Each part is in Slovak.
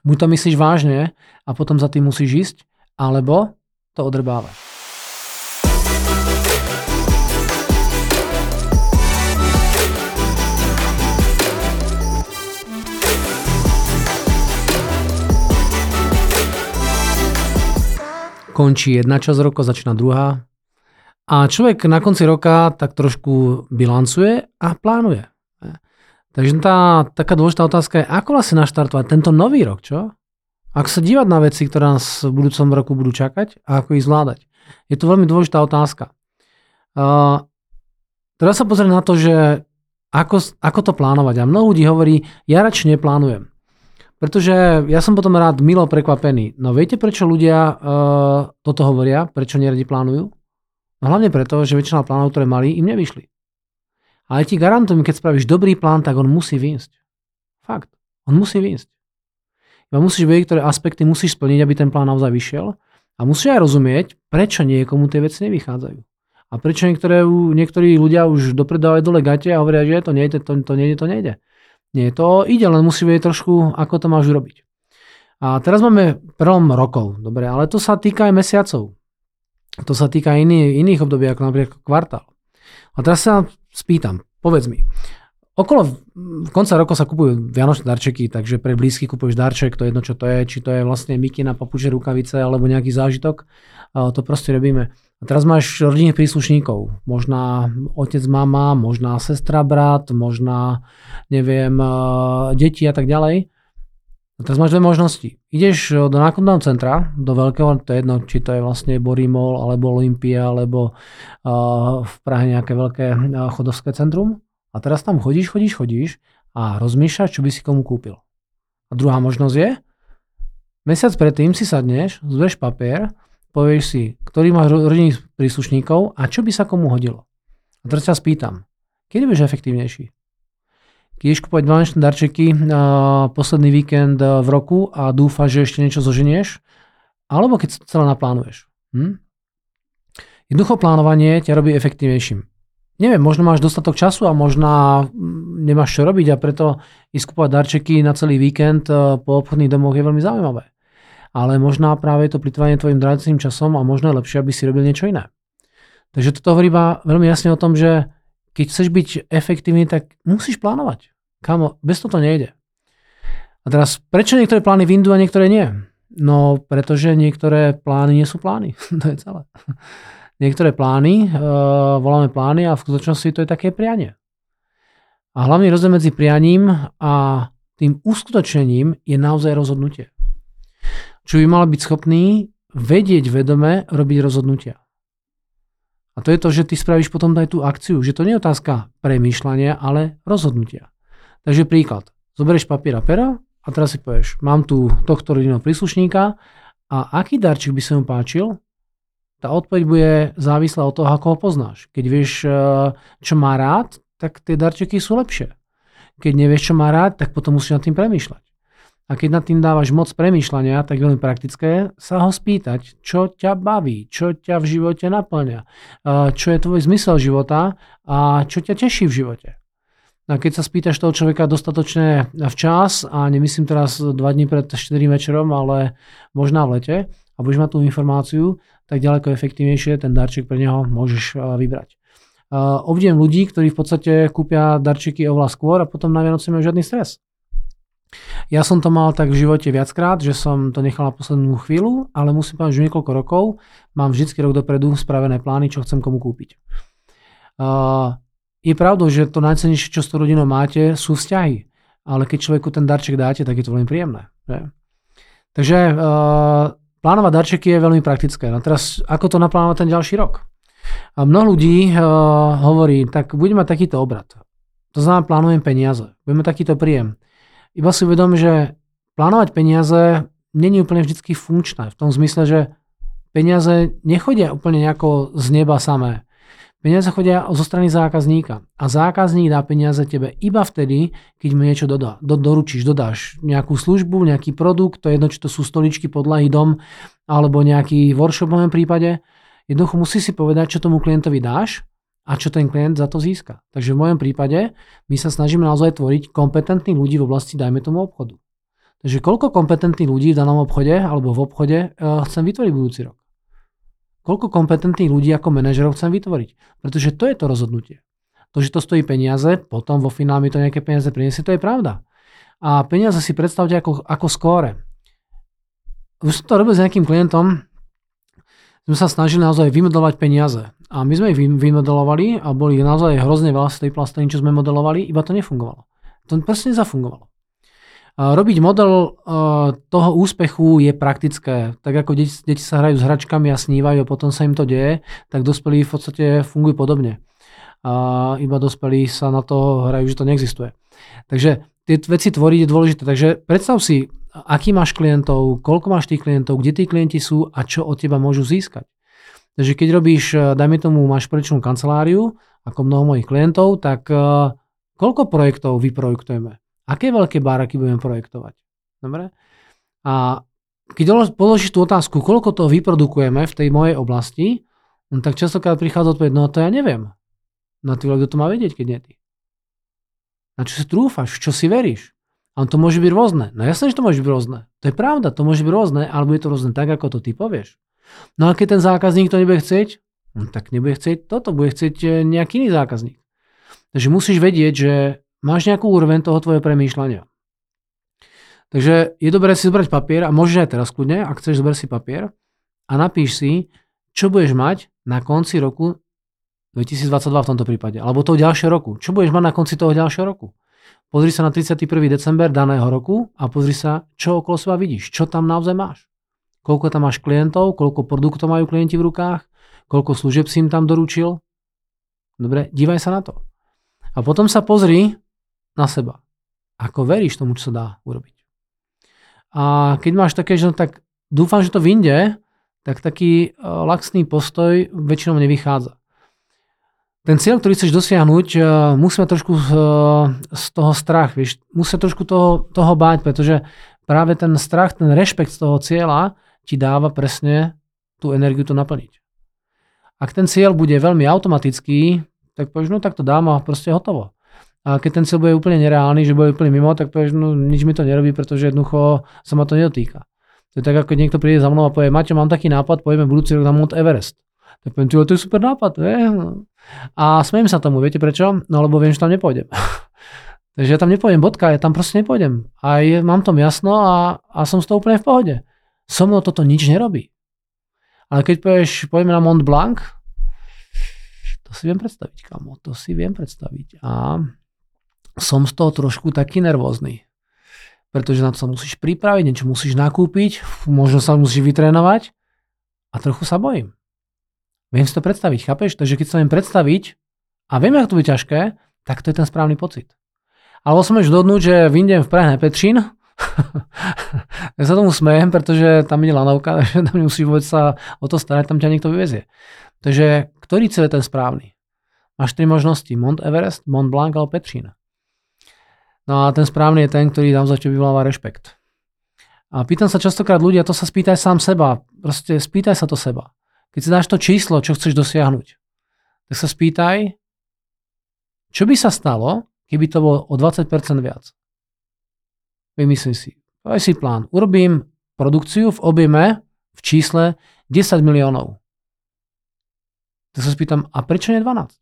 Buď to myslíš vážne a potom za tým musíš ísť, alebo to odrbávaš. Končí jedna časť roka, začína druhá. A človek na konci roka tak trošku bilancuje a plánuje. Takže tá taká dôležitá otázka je, ako vlastne naštartovať tento nový rok, čo? Ako sa dívať na veci, ktoré nás v budúcom roku budú čakať a ako ich zvládať. Je to veľmi dôležitá otázka. Uh, teraz sa pozrieť na to, že ako, ako to plánovať. A mnoho ľudí hovorí, ja radšej neplánujem. Pretože ja som potom rád milo prekvapený. No viete, prečo ľudia uh, toto hovoria? Prečo neradi plánujú? No hlavne preto, že väčšina plánov, ktoré mali, im nevyšli. Ale ti garantujem, keď spravíš dobrý plán, tak on musí výjsť. Fakt. On musí výjsť. Iba musíš vedieť, ktoré aspekty musíš splniť, aby ten plán naozaj vyšiel. A musíš aj rozumieť, prečo niekomu tie veci nevychádzajú. A prečo niektoré, niektorí ľudia už dopredávajú dole gate a hovoria, že to nejde, to, to nejde, to nejde. Nie, to ide, len musí vedieť trošku, ako to máš urobiť. A teraz máme prvom rokov, dobre, ale to sa týka aj mesiacov. To sa týka iný, iných období, ako napríklad kvartál. A teraz sa spýtam, povedz mi, okolo konca roka sa kupujú vianočné darčeky, takže pre blízky kupuješ darček, to je jedno čo to je, či to je vlastne mikina, papuče, rukavice alebo nejaký zážitok, to proste robíme. A teraz máš rodinných príslušníkov, možná otec, mama, možná sestra, brat, možná, neviem, deti a tak ďalej. A teraz máš dve možnosti. Ideš do nákupného centra, do veľkého, to je jedno, či to je vlastne Borimol, alebo Olympia, alebo uh, v Prahe nejaké veľké uh, chodovské centrum. A teraz tam chodíš, chodíš, chodíš a rozmýšľaš, čo by si komu kúpil. A druhá možnosť je, mesiac predtým si sadneš, zveš papier, povieš si, ktorý máš rodinných príslušníkov a čo by sa komu hodilo. A teraz ťa spýtam, kedy budeš efektívnejší? Keď kúpať vianočné darčeky posledný víkend uh, v roku a dúfa, že ešte niečo zoženieš, alebo keď celé naplánuješ. Hm? Jednoducho plánovanie ťa robí efektívnejším. Neviem, možno máš dostatok času a možno mm, nemáš čo robiť a preto ísť kúpať darčeky na celý víkend uh, po obchodných domoch je veľmi zaujímavé. Ale možná práve to plitvanie tvojim drahocenným časom a možno je lepšie, aby si robil niečo iné. Takže toto hovorí iba veľmi jasne o tom, že keď chceš byť efektívny, tak musíš plánovať. Kamo, bez toho to nejde. A teraz, prečo niektoré plány vyndú a niektoré nie? No, pretože niektoré plány nie sú plány. to je celé. Niektoré plány, uh, voláme plány a v skutočnosti to je také prianie. A hlavný rozdiel medzi prianím a tým uskutočnením je naozaj rozhodnutie. Čo by mal byť schopný vedieť vedome robiť rozhodnutia. A to je to, že ty spravíš potom aj tú akciu, že to nie je otázka premýšľania, ale rozhodnutia. Takže príklad. Zoberieš papier a pera a teraz si povieš, mám tu tohto rodinného príslušníka a aký darček by sa mu páčil? Tá odpoveď bude závislá od toho, ako ho poznáš. Keď vieš, eh, čo má rád, tak tie darčeky sú lepšie. Keď nevieš, čo má rád, tak potom musíš nad tým premýšľať. A keď nad tým dávaš moc premýšľania, tak veľmi praktické sa ho spýtať, čo ťa baví, čo ťa v živote naplňa, čo je tvoj zmysel života a čo ťa teší v živote. A keď sa spýtaš toho človeka dostatočne včas, a nemyslím teraz dva dní pred 4 večerom, ale možná v lete, a budeš mať tú informáciu, tak ďaleko efektívnejšie ten darček pre neho môžeš vybrať. Obdiem ľudí, ktorí v podstate kúpia darčeky oveľa skôr a potom na Vianoce majú žiadny stres. Ja som to mal tak v živote viackrát, že som to nechal na poslednú chvíľu, ale musím povedať, že niekoľko rokov mám vždy rok dopredu spravené plány, čo chcem komu kúpiť. Uh, je pravdou, že to najcenejšie, čo s tou rodinou máte, sú vzťahy. Ale keď človeku ten darček dáte, tak je to veľmi príjemné. Že? Takže uh, plánovať darčeky je veľmi praktické. No teraz, ako to naplánovať ten ďalší rok? A mnoho ľudí uh, hovorí, tak budeme mať takýto obrad. To znamená, plánujem peniaze. Budeme takýto príjem. Iba si uvedom, že plánovať peniaze není úplne vždy funkčné. V tom zmysle, že peniaze nechodia úplne nejako z neba samé. Peniaze chodia zo strany zákazníka a zákazník dá peniaze tebe iba vtedy, keď mu niečo dodá. Do, doručíš, dodáš nejakú službu, nejaký produkt, to je jedno, či to sú stoličky, podlahy, dom alebo nejaký workshop v mojom prípade. Jednoducho musí si povedať, čo tomu klientovi dáš a čo ten klient za to získa. Takže v mojom prípade my sa snažíme naozaj tvoriť kompetentných ľudí v oblasti, dajme tomu obchodu. Takže koľko kompetentných ľudí v danom obchode alebo v obchode uh, chcem vytvoriť budúci rok? Koľko kompetentných ľudí ako manažerov chcem vytvoriť? Pretože to je to rozhodnutie. To, že to stojí peniaze, potom vo finále mi to nejaké peniaze priniesie, to je pravda. A peniaze si predstavte ako, ako skóre. Už som to robil s nejakým klientom, sme sa snažili naozaj vymodelovať peniaze. A my sme ich vymodelovali a boli naozaj hrozne veľa z tej plastiny, čo sme modelovali, iba to nefungovalo. To proste nezafungovalo. Robiť model e, toho úspechu je praktické. Tak ako deti, deti sa hrajú s hračkami a snívajú a potom sa im to deje, tak dospelí v podstate fungujú podobne. A iba dospelí sa na to hrajú, že to neexistuje. Takže tie veci tvoriť je dôležité. Takže predstav si, aký máš klientov, koľko máš tých klientov, kde tí klienti sú a čo od teba môžu získať. Takže keď robíš, e, dajme tomu, máš projekčnú kanceláriu, ako mnoho mojich klientov, tak e, koľko projektov vyprojektujeme? Aké veľké báraky budeme projektovať? Dobre? A keď položíš tú otázku, koľko toho vyprodukujeme v tej mojej oblasti, no tak častokrát prichádza odpoveď, no to ja neviem. No ty kto to má vedieť, keď nie ty? Na čo si trúfaš? Čo si veríš? A to môže byť rôzne. No jasné, že to môže byť rôzne. To je pravda, to môže byť rôzne, alebo je to rôzne tak, ako to ty povieš. No a keď ten zákazník to nebude chcieť, no tak nebude chcieť toto, bude chcieť e, nejaký iný zákazník. Takže musíš vedieť, že máš nejakú úroveň toho tvojho premýšľania. Takže je dobré si zobrať papier a môžeš aj teraz kľudne, ak chceš zobrať si papier a napíš si, čo budeš mať na konci roku 2022 v tomto prípade, alebo toho ďalšieho roku. Čo budeš mať na konci toho ďalšieho roku? Pozri sa na 31. december daného roku a pozri sa, čo okolo seba vidíš, čo tam naozaj máš. Koľko tam máš klientov, koľko produktov majú klienti v rukách, koľko služieb si im tam doručil. Dobre, dívaj sa na to. A potom sa pozri, na seba. Ako veríš tomu, čo sa dá urobiť. A keď máš také, že no, tak dúfam, že to vyjde, tak taký uh, laxný postoj väčšinou nevychádza. Ten cieľ, ktorý chceš dosiahnuť, uh, musíme trošku uh, z toho strach, vieš, musíme trošku toho, toho báť, pretože práve ten strach, ten rešpekt z toho cieľa ti dáva presne tú energiu to naplniť. Ak ten cieľ bude veľmi automatický, tak povieš, no tak to dám a proste hotovo. A keď ten cieľ bude úplne nereálny, že bude úplne mimo, tak povieš, no nič mi to nerobí, pretože jednoducho sa ma to nedotýka. To je tak, ako niekto príde za mnou a povie, Maťo, mám taký nápad, pojeme budúci rok na Mount Everest. Tak poviem, to je super nápad. Je? A smiem sa tomu, viete prečo? No lebo viem, že tam nepôjdem. Takže ja tam nepôjdem, bodka, ja tam proste nepôjdem. A je, mám tom jasno a, a som z toho úplne v pohode. So mnou toto nič nerobí. Ale keď povieš, poďme na Mont Blanc, to si viem predstaviť, kamo, to si viem predstaviť. A som z toho trošku taký nervózny. Pretože na to sa musíš pripraviť, niečo musíš nakúpiť, možno sa musíš vytrénovať a trochu sa bojím. Viem si to predstaviť, chápeš? Takže keď sa viem predstaviť a viem, ako to bude ťažké, tak to je ten správny pocit. Ale som už dodnúť, že vyjdem v Prahe Petřín, ja sa tomu smejem, pretože tam ide lanovka, takže tam nemusíš vôbec sa o to starať, tam ťa niekto vyvezie. Takže ktorý cieľ je ten správny? Máš tri možnosti, Mont Everest, Mont Blanc alebo Petřín. No a ten správny je ten, ktorý naozaj tebe vyvoláva rešpekt. A pýtam sa častokrát ľudia, to sa spýtaj sám seba. Proste spýtaj sa to seba. Keď si dáš to číslo, čo chceš dosiahnuť, tak sa spýtaj, čo by sa stalo, keby to bolo o 20% viac. Vymyslím si. Aj si plán. Urobím produkciu v objeme, v čísle 10 miliónov. Tak sa spýtam, a prečo nie 12?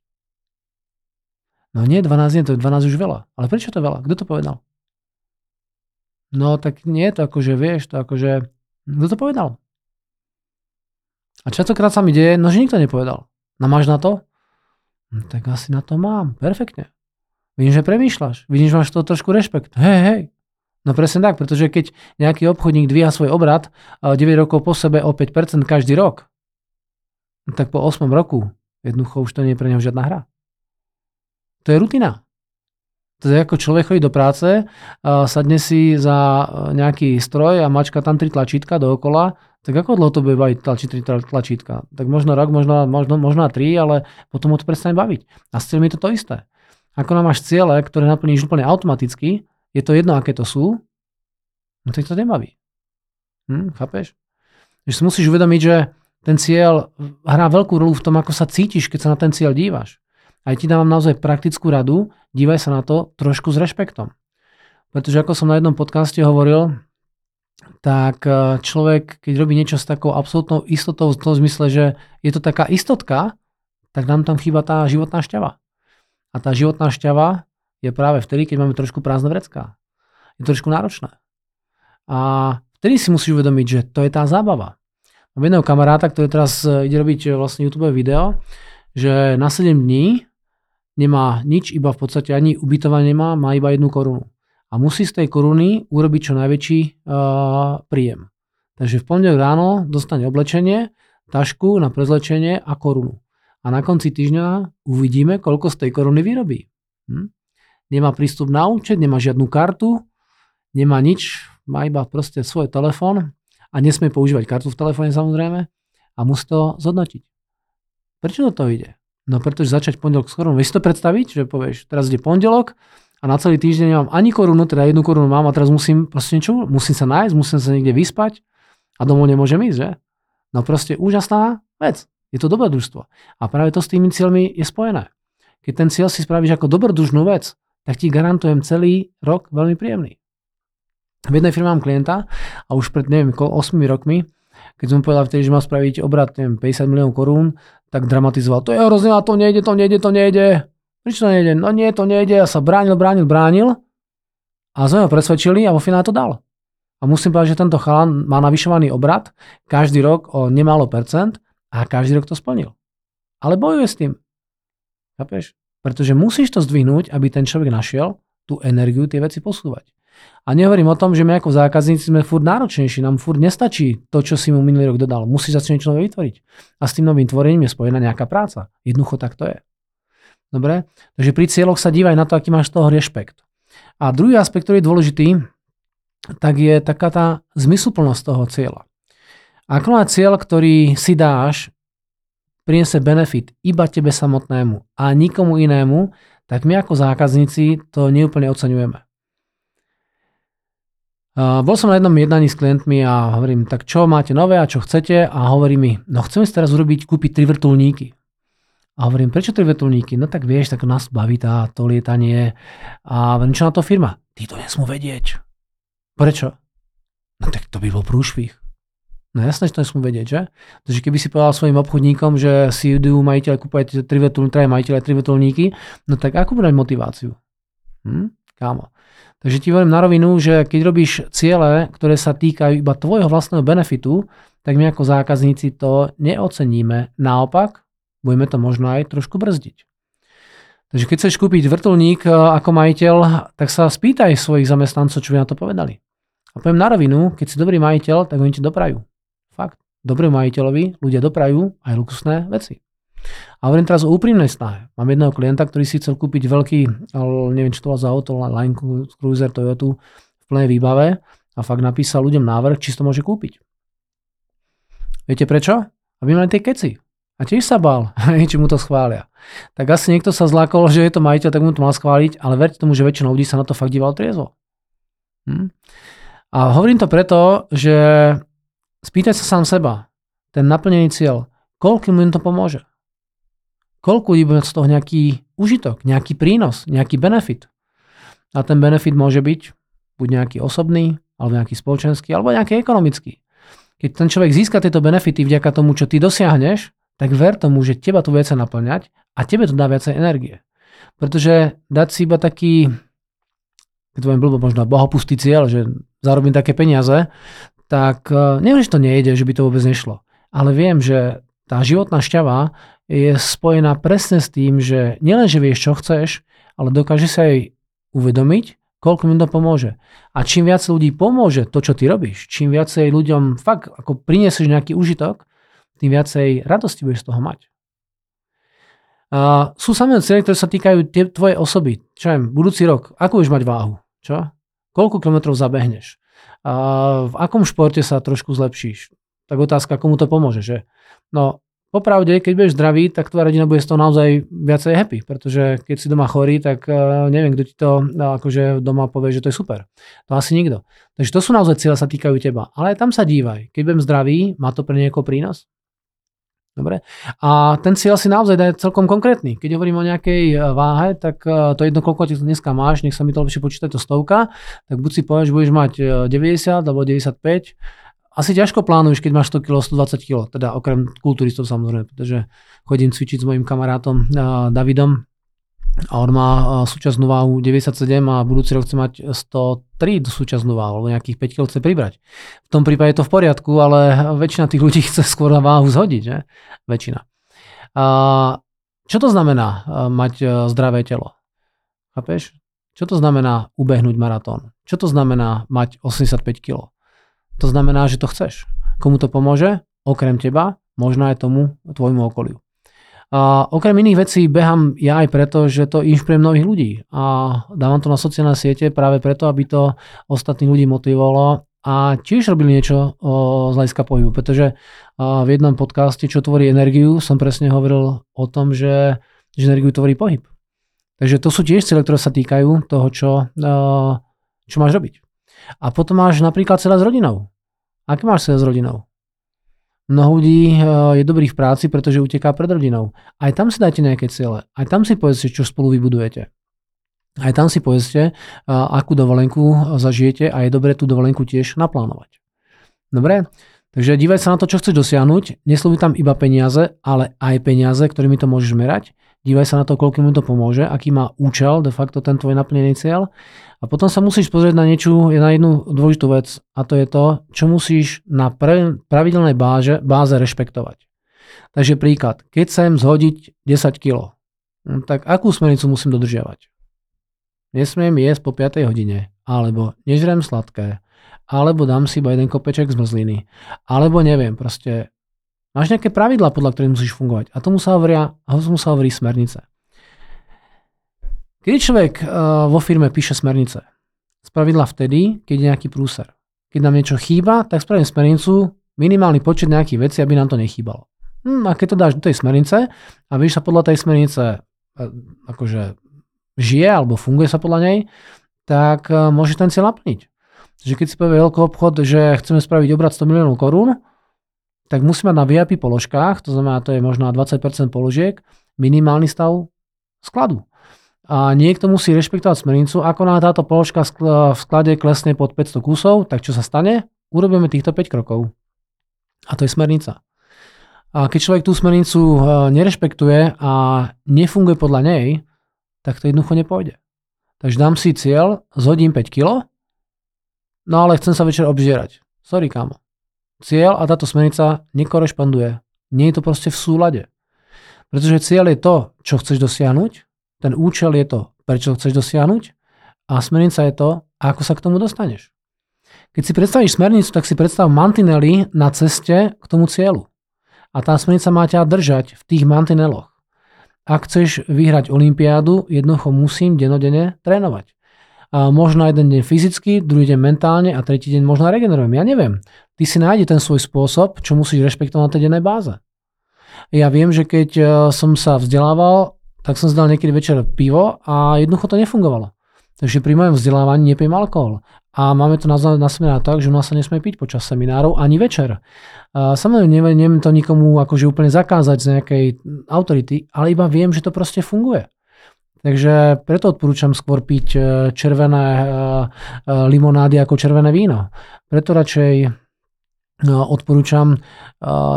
No nie, 12 nie, to je 12 už veľa. Ale prečo to veľa? Kto to povedal? No tak nie je to akože, vieš, to akože, kto to povedal? A častokrát sa mi deje, no že nikto nepovedal. No máš na to? No, tak asi na to mám, perfektne. Vidím, že premýšľaš, vidím, že máš to trošku rešpekt. Hej, hej. No presne tak, pretože keď nejaký obchodník dvíha svoj obrad 9 rokov po sebe o 5% každý rok, tak po 8 roku jednoducho už to nie je pre neho žiadna hra. To je rutina. To je ako človek chodí do práce, sadne si za nejaký stroj a mačka tam tri tlačítka dookola, tak ako dlho to bude baviť tlačiť tri tlačítka? Tak možno rok, možno, možno, možno tri, ale potom ho to prestane baviť. A s cieľmi je to to isté. Ako nám máš ciele, ktoré naplníš úplne automaticky, je to jedno, aké to sú, no to to nebaví. Hm, chápeš? Že si musíš uvedomiť, že ten cieľ hrá veľkú rolu v tom, ako sa cítiš, keď sa na ten cieľ dívaš. Aj ti dávam naozaj praktickú radu, dívaj sa na to trošku s rešpektom. Pretože ako som na jednom podcaste hovoril, tak e, človek, keď robí niečo s takou absolútnou istotou v tom zmysle, že je to taká istotka, tak nám tam chýba tá životná šťava. A tá životná šťava je práve vtedy, keď máme trošku prázdne vrecká. Je trošku náročné. A vtedy si musíš uvedomiť, že to je tá zábava. Mám jedného kamaráta, ktorý teraz e, ide robiť e, vlastne YouTube video, že na 7 dní nemá nič, iba v podstate ani ubytovanie nemá, má iba jednu korunu a musí z tej koruny urobiť čo najväčší uh, príjem. Takže v pondelok ráno dostane oblečenie, tašku na prezlečenie a korunu. A na konci týždňa uvidíme, koľko z tej koruny vyrobí. Hm? Nemá prístup na účet, nemá žiadnu kartu, nemá nič, má iba proste svoj telefón a nesmie používať kartu v telefóne samozrejme a musí to zhodnotiť. Prečo to ide? No pretože začať pondelok s. Vieš si to predstaviť, že povieš, teraz ide pondelok, a na celý týždeň nemám ani korunu, teda jednu korunu mám a teraz musím proste niečo, musím sa nájsť, musím sa niekde vyspať a domov nemôžem ísť, že? No proste úžasná vec. Je to dobrodružstvo. A práve to s tými cieľmi je spojené. Keď ten cieľ si spravíš ako dobrodružnú vec, tak ti garantujem celý rok veľmi príjemný. V jednej firme mám klienta a už pred, neviem, 8 rokmi, keď som povedal vtedy, že má spraviť obrat, neviem, 50 miliónov korún, tak dramatizoval, to je hrozné, to nejde, to nejde, to nejde. Prečo to nejde? No nie, to nejde. Ja sa bránil, bránil, bránil. A sme ho presvedčili a vo finále to dal. A musím povedať, že tento chalan má navyšovaný obrad každý rok o nemálo percent a každý rok to splnil. Ale bojuje s tým. Chápeš? Pretože musíš to zdvihnúť, aby ten človek našiel tú energiu tie veci posúvať. A nehovorím o tom, že my ako zákazníci sme furt náročnejší, nám furt nestačí to, čo si mu minulý rok dodal. Musí sa niečo nové vytvoriť. A s tým novým tvorením je spojená nejaká práca. Jednoducho tak to je. Dobre? Takže pri cieľoch sa dívaj na to, aký máš toho rešpekt. A druhý aspekt, ktorý je dôležitý, tak je taká tá zmysluplnosť toho cieľa. Ak má cieľ, ktorý si dáš, priniesie benefit iba tebe samotnému a nikomu inému, tak my ako zákazníci to neúplne oceňujeme. Bol som na jednom jednaní s klientmi a hovorím, tak čo máte nové a čo chcete? A hovorí mi, no chceme si teraz urobiť, kúpiť tri vrtulníky. A hovorím, prečo tri vetulníky? No tak vieš, tak nás baví tá, to lietanie. A hovorím, čo na to firma? Ty to nesmú vedieť. Prečo? No tak to by bol prúšvih. No jasné, že to nesmú vedieť, že? Takže keby si povedal svojim obchodníkom, že si idú majiteľ kúpať tri vetulníky, traje majiteľe tri vetulníky, no tak ako budeš motiváciu? Hm? Kámo. Takže ti hovorím na rovinu, že keď robíš ciele, ktoré sa týkajú iba tvojho vlastného benefitu, tak my ako zákazníci to neoceníme. Naopak, budeme to možno aj trošku brzdiť. Takže keď chceš kúpiť vrtulník e, ako majiteľ, tak sa spýtaj svojich zamestnancov, čo by na to povedali. A poviem na rovinu, keď si dobrý majiteľ, tak oni ti doprajú. Fakt. Dobrému majiteľovi ľudia doprajú aj luxusné veci. A hovorím teraz o úprimnej snahe. Mám jedného klienta, ktorý si chcel kúpiť veľký, neviem, čo to za auto, Line Cruiser Toyota v plnej výbave a fakt napísal ľuďom návrh, či to môže kúpiť. Viete prečo? Aby mali tie keci. A tiež sa bál, či mu to schvália. Tak asi niekto sa zlákol, že je to majiteľ, tak mu to mal schváliť, ale verte tomu, že väčšina ľudí sa na to fakt díval triezvo. Hm? A hovorím to preto, že spýtaj sa sám seba, ten naplnený cieľ, koľko mu to pomôže? Koľko bude z toho nejaký užitok, nejaký prínos, nejaký benefit? A ten benefit môže byť buď nejaký osobný, alebo nejaký spoločenský, alebo nejaký ekonomický. Keď ten človek získa tieto benefity vďaka tomu, čo ty dosiahneš, tak ver tomu, že teba to viacej naplňať a tebe to dá viacej energie. Pretože dať si iba taký, keď to blbo, možno bohopustý cieľ, že zarobím také peniaze, tak e, neviem, že to nejde, že by to vôbec nešlo. Ale viem, že tá životná šťava je spojená presne s tým, že nielen, že vieš, čo chceš, ale dokáže sa jej uvedomiť, koľko mi to pomôže. A čím viac ľudí pomôže to, čo ty robíš, čím viacej ľuďom fakt ako prinesieš nejaký užitok, tým viacej radosti budeš z toho mať. A sú samé cieľe, ktoré sa týkajú tie, tvojej osoby. Čo viem, budúci rok, ako budeš mať váhu? Čo? Koľko kilometrov zabehneš? A v akom športe sa trošku zlepšíš? Tak otázka, komu to pomôže, že? No, popravde, keď budeš zdravý, tak tvoja rodina bude z toho naozaj viacej happy, pretože keď si doma chorý, tak uh, neviem, kto ti to uh, akože doma povie, že to je super. To asi nikto. Takže to sú naozaj cieľe, sa týkajú teba. Ale tam sa dívaj. Keď budem zdravý, má to pre niekoho prínos? Dobre? A ten cieľ si naozaj dá celkom konkrétny. Keď hovorím o nejakej e, váhe, tak to jedno, koľko ti dneska máš, nech sa mi to lepšie počíta, to stovka, tak buď si povieš, že budeš mať 90 e, alebo 95, asi ťažko plánuješ, keď máš 100 kg, 120 kg, teda okrem kulturistov samozrejme, pretože chodím cvičiť s mojim kamarátom Davidom, a on má súčasnú váhu 97 a budúci rok chce mať 103 do súčasnú váhu, alebo nejakých 5 kg chce pribrať. V tom prípade je to v poriadku, ale väčšina tých ľudí chce skôr na váhu zhodiť, že? Väčšina. A čo to znamená mať zdravé telo? Chápeš? Čo to znamená ubehnúť maratón? Čo to znamená mať 85 kg? To znamená, že to chceš. Komu to pomôže? Okrem teba, možno aj tomu tvojmu okoliu. A okrem iných vecí behám ja aj preto, že to inšpiruje mnohých ľudí a dávam to na sociálne siete práve preto, aby to ostatných ľudí motivovalo a tiež robili niečo o, z hľadiska pohybu, pretože v jednom podcaste, čo tvorí energiu, som presne hovoril o tom, že, že energiu tvorí pohyb. Takže to sú tiež cieľe, ktoré sa týkajú toho, čo, čo máš robiť. A potom máš napríklad celé s rodinou. Aké máš celé s rodinou? Mnoho ľudí eh, je dobrých v práci, pretože uteká pred rodinou. Aj tam si dajte nejaké ciele. Aj tam si povedzte, čo spolu vybudujete. Aj tam si povedzte, eh, akú dovolenku zažijete a je dobré tú dovolenku tiež naplánovať. Dobre? Takže dívaj sa na to, čo chceš dosiahnuť. Neslovuj tam iba peniaze, ale aj peniaze, ktorými to môžeš merať. Dívaj sa na to, koľko mu to pomôže, aký má účel de facto ten tvoj naplnený cieľ a potom sa musíš pozrieť na, niečo, na jednu dôležitú vec a to je to, čo musíš na pre, pravidelnej báze, báze rešpektovať. Takže príklad, keď chcem zhodiť 10 kg, no tak akú smernicu musím dodržiavať? Nesmiem jesť po 5 hodine, alebo nežrem sladké, alebo dám si iba jeden kopeček zmrzliny, alebo neviem, proste máš nejaké pravidla, podľa ktorých musíš fungovať. A tomu sa hovoria, tomu sa hovorí smernice. Kedy človek uh, vo firme píše smernice? Spravidla vtedy, keď je nejaký prúser. Keď nám niečo chýba, tak spravím smernicu, minimálny počet nejakých vecí, aby nám to nechýbalo. Hm, a keď to dáš do tej smernice a vieš sa podľa tej smernice uh, akože žije alebo funguje sa podľa nej, tak uh, môže ten cieľ naplniť. Takže keď si povie veľký obchod, že chceme spraviť obrad 100 miliónov korún, tak musíme mať na VIP položkách, to znamená, to je možno 20% položiek, minimálny stav skladu a niekto musí rešpektovať smernicu. Ako na táto položka v sklade klesne pod 500 kusov, tak čo sa stane? Urobíme týchto 5 krokov. A to je smernica. A keď človek tú smernicu e, nerešpektuje a nefunguje podľa nej, tak to jednoducho nepôjde. Takže dám si cieľ, zhodím 5 kg, no ale chcem sa večer obžierať. Sorry, kámo. Cieľ a táto smernica nekorešponduje. Nie je to proste v súlade. Pretože cieľ je to, čo chceš dosiahnuť ten účel je to, prečo chceš dosiahnuť a smernica je to, ako sa k tomu dostaneš. Keď si predstavíš smernicu, tak si predstav mantinely na ceste k tomu cieľu. A tá smernica má ťa držať v tých mantineloch. Ak chceš vyhrať olympiádu, jednoducho musím denodene trénovať. Možno jeden deň fyzicky, druhý deň mentálne a tretí deň možno regenerujem. Ja neviem. Ty si nájde ten svoj spôsob, čo musíš rešpektovať na tej dennej báze. Ja viem, že keď eh, som sa vzdelával, tak som zdal niekedy večer pivo a jednoducho to nefungovalo. Takže pri mojom vzdelávaní nepijem alkohol. A máme to nasmerené tak, že u nás sa nesmie piť počas seminárov ani večer. Samozrejme, neviem, neviem to nikomu akože úplne zakázať z nejakej autority, ale iba viem, že to proste funguje. Takže preto odporúčam skôr piť e, červené e, e, limonády ako červené víno. Preto radšej odporúčam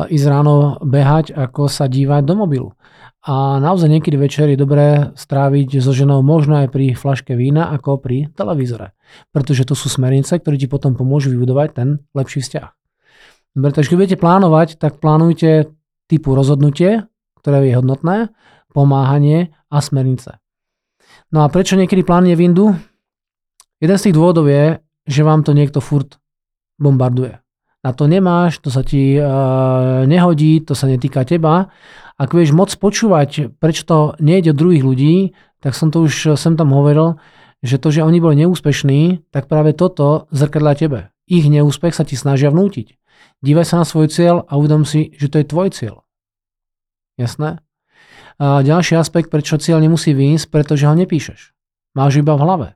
ísť ráno behať, ako sa dívať do mobilu. A naozaj niekedy večer je dobré stráviť so ženou možno aj pri flaške vína ako pri televízore. Pretože to sú smernice, ktoré ti potom pomôžu vybudovať ten lepší vzťah. Dobre, takže keď budete plánovať, tak plánujte typu rozhodnutie, ktoré je hodnotné, pomáhanie a smernice. No a prečo niekedy plán je vindu? Jeden z tých dôvodov je, že vám to niekto furt bombarduje. Na to nemáš, to sa ti e, nehodí, to sa netýka teba ak vieš moc počúvať, prečo to nejde od druhých ľudí, tak som to už sem tam hovoril, že to, že oni boli neúspešní, tak práve toto zrkadla tebe. Ich neúspech sa ti snažia vnútiť. Dívaj sa na svoj cieľ a uvedom si, že to je tvoj cieľ. Jasné? A ďalší aspekt, prečo cieľ nemusí výjsť, pretože ho nepíšeš. Máš iba v hlave.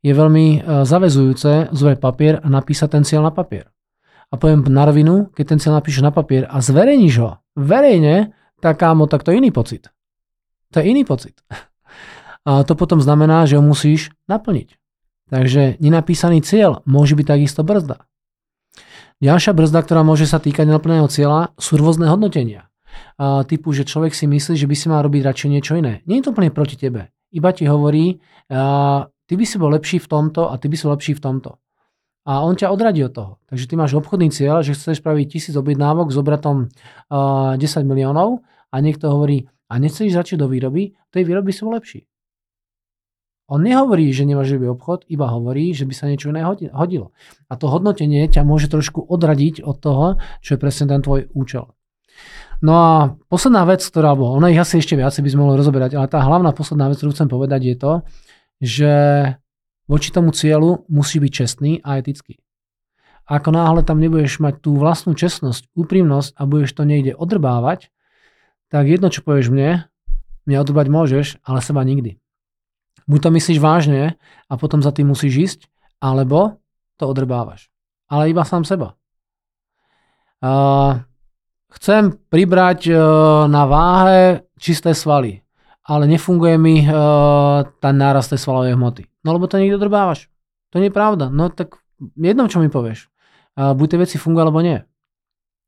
Je veľmi e, zavezujúce zvoje papier a napísať ten cieľ na papier. a poviem na rovinu, keď ten cieľ napíšeš na papier a zverejníš ho verejne, tak kámo, tak to je iný pocit. To je iný pocit. A to potom znamená, že ho musíš naplniť. Takže nenapísaný cieľ môže byť takisto brzda. Ďalšia brzda, ktorá môže sa týkať nenaplneného cieľa, sú rôzne hodnotenia. Typu, že človek si myslí, že by si mal robiť radšej niečo iné. Nie je to úplne proti tebe. Iba ti hovorí, ty by si bol lepší v tomto a ty by si bol lepší v tomto. A on ťa odradí od toho. Takže ty máš obchodný cieľ, že chceš spraviť tisíc objednávok s obratom uh, 10 miliónov a niekto hovorí, a nechceš začať do výroby, tej výroby sú lepší. On nehovorí, že nemáš živý obchod, iba hovorí, že by sa niečo iné hodilo. A to hodnotenie ťa môže trošku odradiť od toho, čo je presne ten tvoj účel. No a posledná vec, ktorá, bo ona ich asi ešte viacej by sme mohli rozoberať, ale tá hlavná posledná vec, ktorú chcem povedať je to, že voči tomu cieľu musí byť čestný a etický. Ako náhle tam nebudeš mať tú vlastnú čestnosť, úprimnosť a budeš to niekde odrbávať, tak jedno, čo povieš mne, mňa odrbať môžeš, ale seba nikdy. Buď to myslíš vážne a potom za tým musíš ísť, alebo to odrbávaš. Ale iba sám seba. Chcem pribrať uh, na váhe čisté svaly, ale nefunguje mi uh, tá nárast tej svalovej hmoty. No lebo to niekto odrbávaš. To nie je pravda. No tak jedno, čo mi povieš. Uh, buď tie veci fungujú, alebo nie.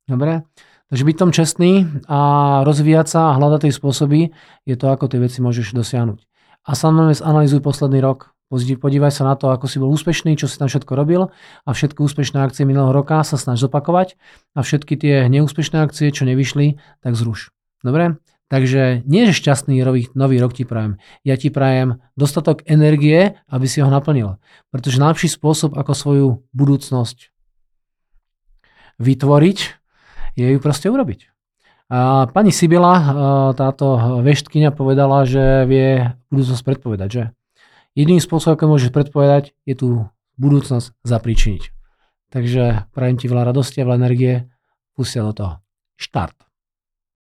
Dobre? Takže byť tom čestný a rozvíjať sa a hľadať tie spôsoby je to, ako tie veci môžeš dosiahnuť a samozrejme zanalizuj posledný rok. Podívaj sa na to, ako si bol úspešný, čo si tam všetko robil a všetky úspešné akcie minulého roka sa snaž zopakovať a všetky tie neúspešné akcie, čo nevyšli, tak zruš. Dobre? Takže nie je šťastný nový, nový rok ti prajem. Ja ti prajem dostatok energie, aby si ho naplnil. Pretože najlepší spôsob, ako svoju budúcnosť vytvoriť, je ju proste urobiť. A pani Sibila, táto veštkyňa povedala, že vie budúcnosť predpovedať, že? Jediným spôsobom, ako môžeš predpovedať, je tu budúcnosť zapričiniť. Takže prajem ti veľa radosti a veľa energie. Pustia do toho. Štart.